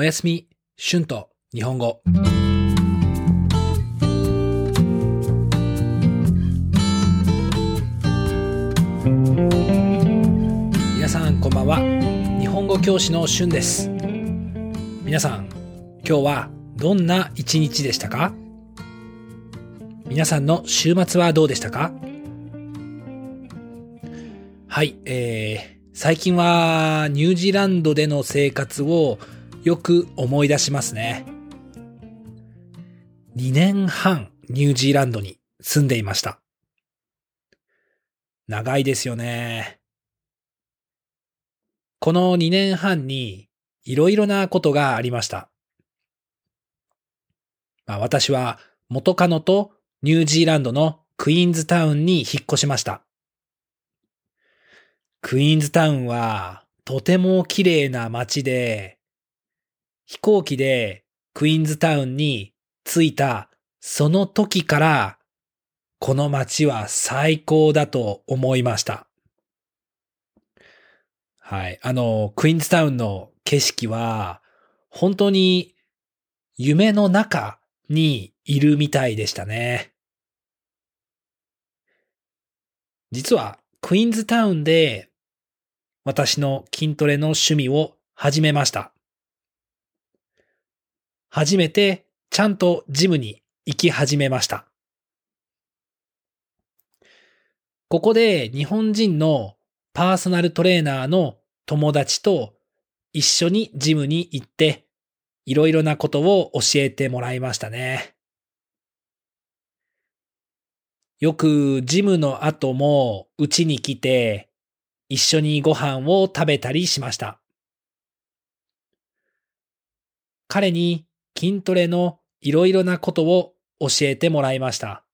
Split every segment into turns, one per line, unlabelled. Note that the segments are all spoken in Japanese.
おやすみ、春と日本語。皆さんこんばんは。日本語教師の春です。皆さん、今日はどんな一日でしたか？皆さんの週末はどうでしたか？はい、えー、最近はニュージーランドでの生活をよく思い出しますね。2年半ニュージーランドに住んでいました。長いですよね。この2年半にいろいろなことがありました。まあ、私は元カノとニュージーランドのクイーンズタウンに引っ越しました。クイーンズタウンはとても綺麗な街で、飛行機でクイーンズタウンに着いたその時から、この街は最高だと思いました。はい。あの、クイーンズタウンの景色は、本当に夢の中にいるみたいでしたね。実は、クイーンズタウンで私の筋トレの趣味を始めました。初めてちゃんとジムに行き始めました。ここで日本人のパーソナルトレーナーの友達と一緒にジムに行っていろいろなことを教えてもらいましたね。よくジムの後もうちに来て一緒にご飯を食べたりしました。彼に筋トレのいろいろなことを教えてもらいました。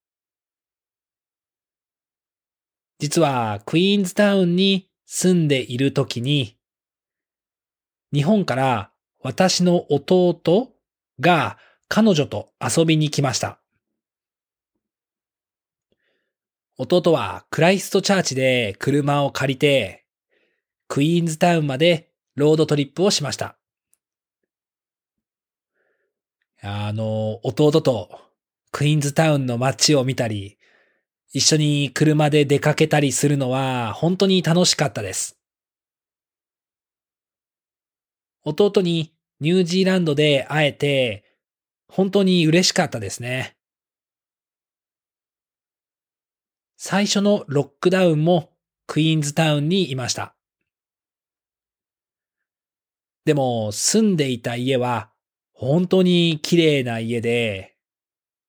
実はクイーンズタウンに住んでいるときに、日本から私の弟が彼女と遊びに来ました。弟はクライストチャーチで車を借りて、クイーンズタウンまでロードトリップをしました。あの、弟とクイーンズタウンの街を見たり、一緒に車で出かけたりするのは本当に楽しかったです。弟にニュージーランドで会えて、本当に嬉しかったですね。最初のロックダウンもクイーンズタウンにいました。でも住んでいた家は本当に綺麗な家で、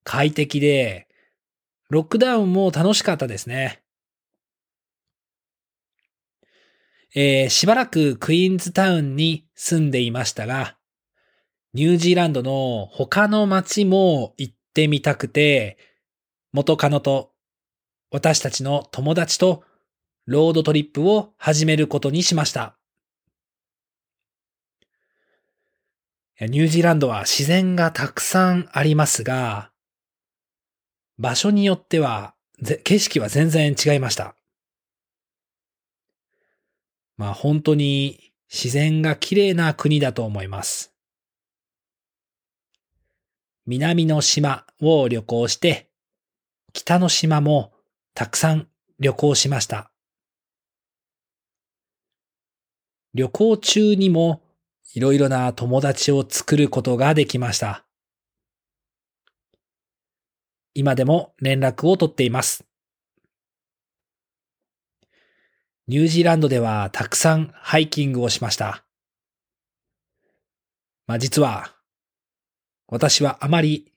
快適で、ロックダウンも楽しかったですね。えー、しばらくクイーンズタウンに住んでいましたが、ニュージーランドの他の街も行ってみたくて、元カノと私たちの友達とロードトリップを始めることにしました。ニュージーランドは自然がたくさんありますが、場所によっては景色は全然違いました。まあ本当に自然が綺麗な国だと思います。南の島を旅行して、北の島もたくさん旅行しました。旅行中にもいろいろな友達を作ることができました。今でも連絡を取っています。ニュージーランドではたくさんハイキングをしました。まあ実は、私はあまり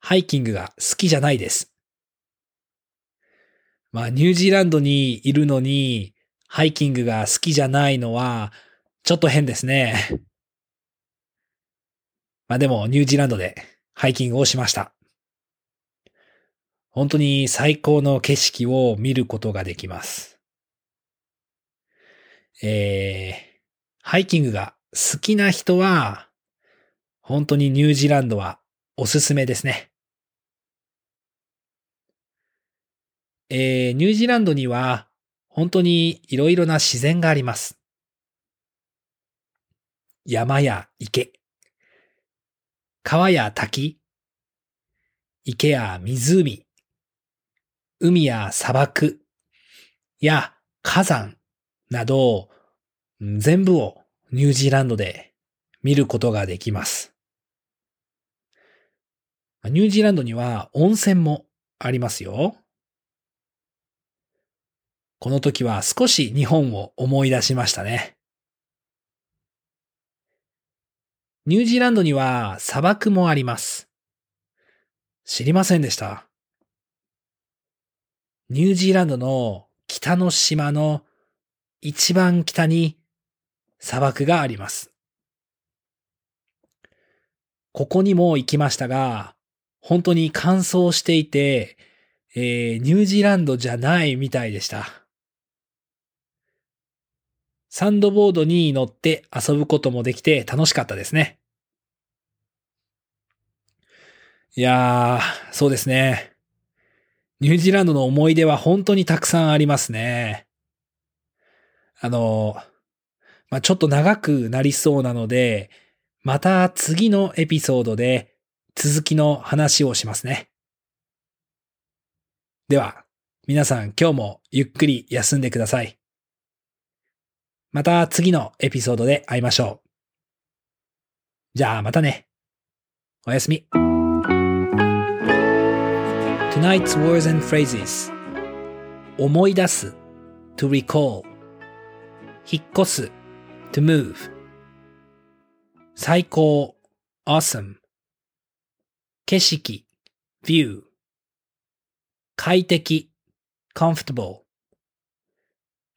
ハイキングが好きじゃないです。まあニュージーランドにいるのにハイキングが好きじゃないのはちょっと変ですね。まあでもニュージーランドでハイキングをしました。本当に最高の景色を見ることができます。えー、ハイキングが好きな人は、本当にニュージーランドはおすすめですね。えー、ニュージーランドには本当にいろいろな自然があります。山や池、川や滝、池や湖、海や砂漠や火山など、全部をニュージーランドで見ることができます。ニュージーランドには温泉もありますよ。この時は少し日本を思い出しましたね。ニュージーランドには砂漠もあります。知りませんでした？ニュージーランドの北の島の一番北に砂漠があります。ここにも行きましたが、本当に乾燥していて、えー、ニュージーランドじゃないみたいでした。サンドボードに乗って遊ぶこともできて楽しかったですね。いやー、そうですね。ニュージーランドの思い出は本当にたくさんありますね。あの、まあ、ちょっと長くなりそうなので、また次のエピソードで続きの話をしますね。では、皆さん今日もゆっくり休んでください。また次のエピソードで会いましょう。じゃあまたね。おやすみ。Tonight's words and phrases 思い出す to recall 引っ越す to move 最高 awesome 景色 view 快適 comfortable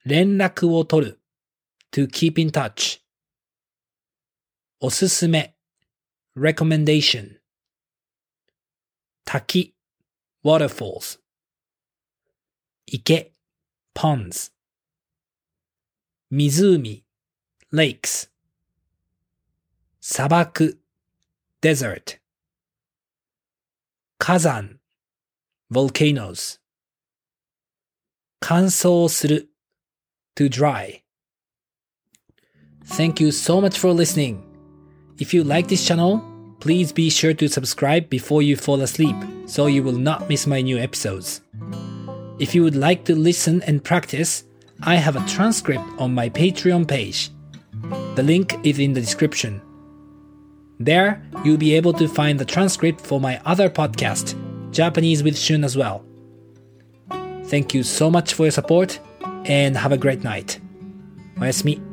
連絡を取る to keep in touch おすすめ recommendation 滝 waterfalls 池 ponds 湖 lakes 砂漠 desert 火山 volcanoes 乾燥する to dry Thank you so much for listening. If you like this channel, please be sure to subscribe before you fall asleep so you will not miss my new episodes. If you would like to listen and practice, I have a transcript on my Patreon page. The link is in the description. There, you'll be able to find the transcript for my other podcast, Japanese with Shun, as well. Thank you so much for your support and have a great night. おやすみ。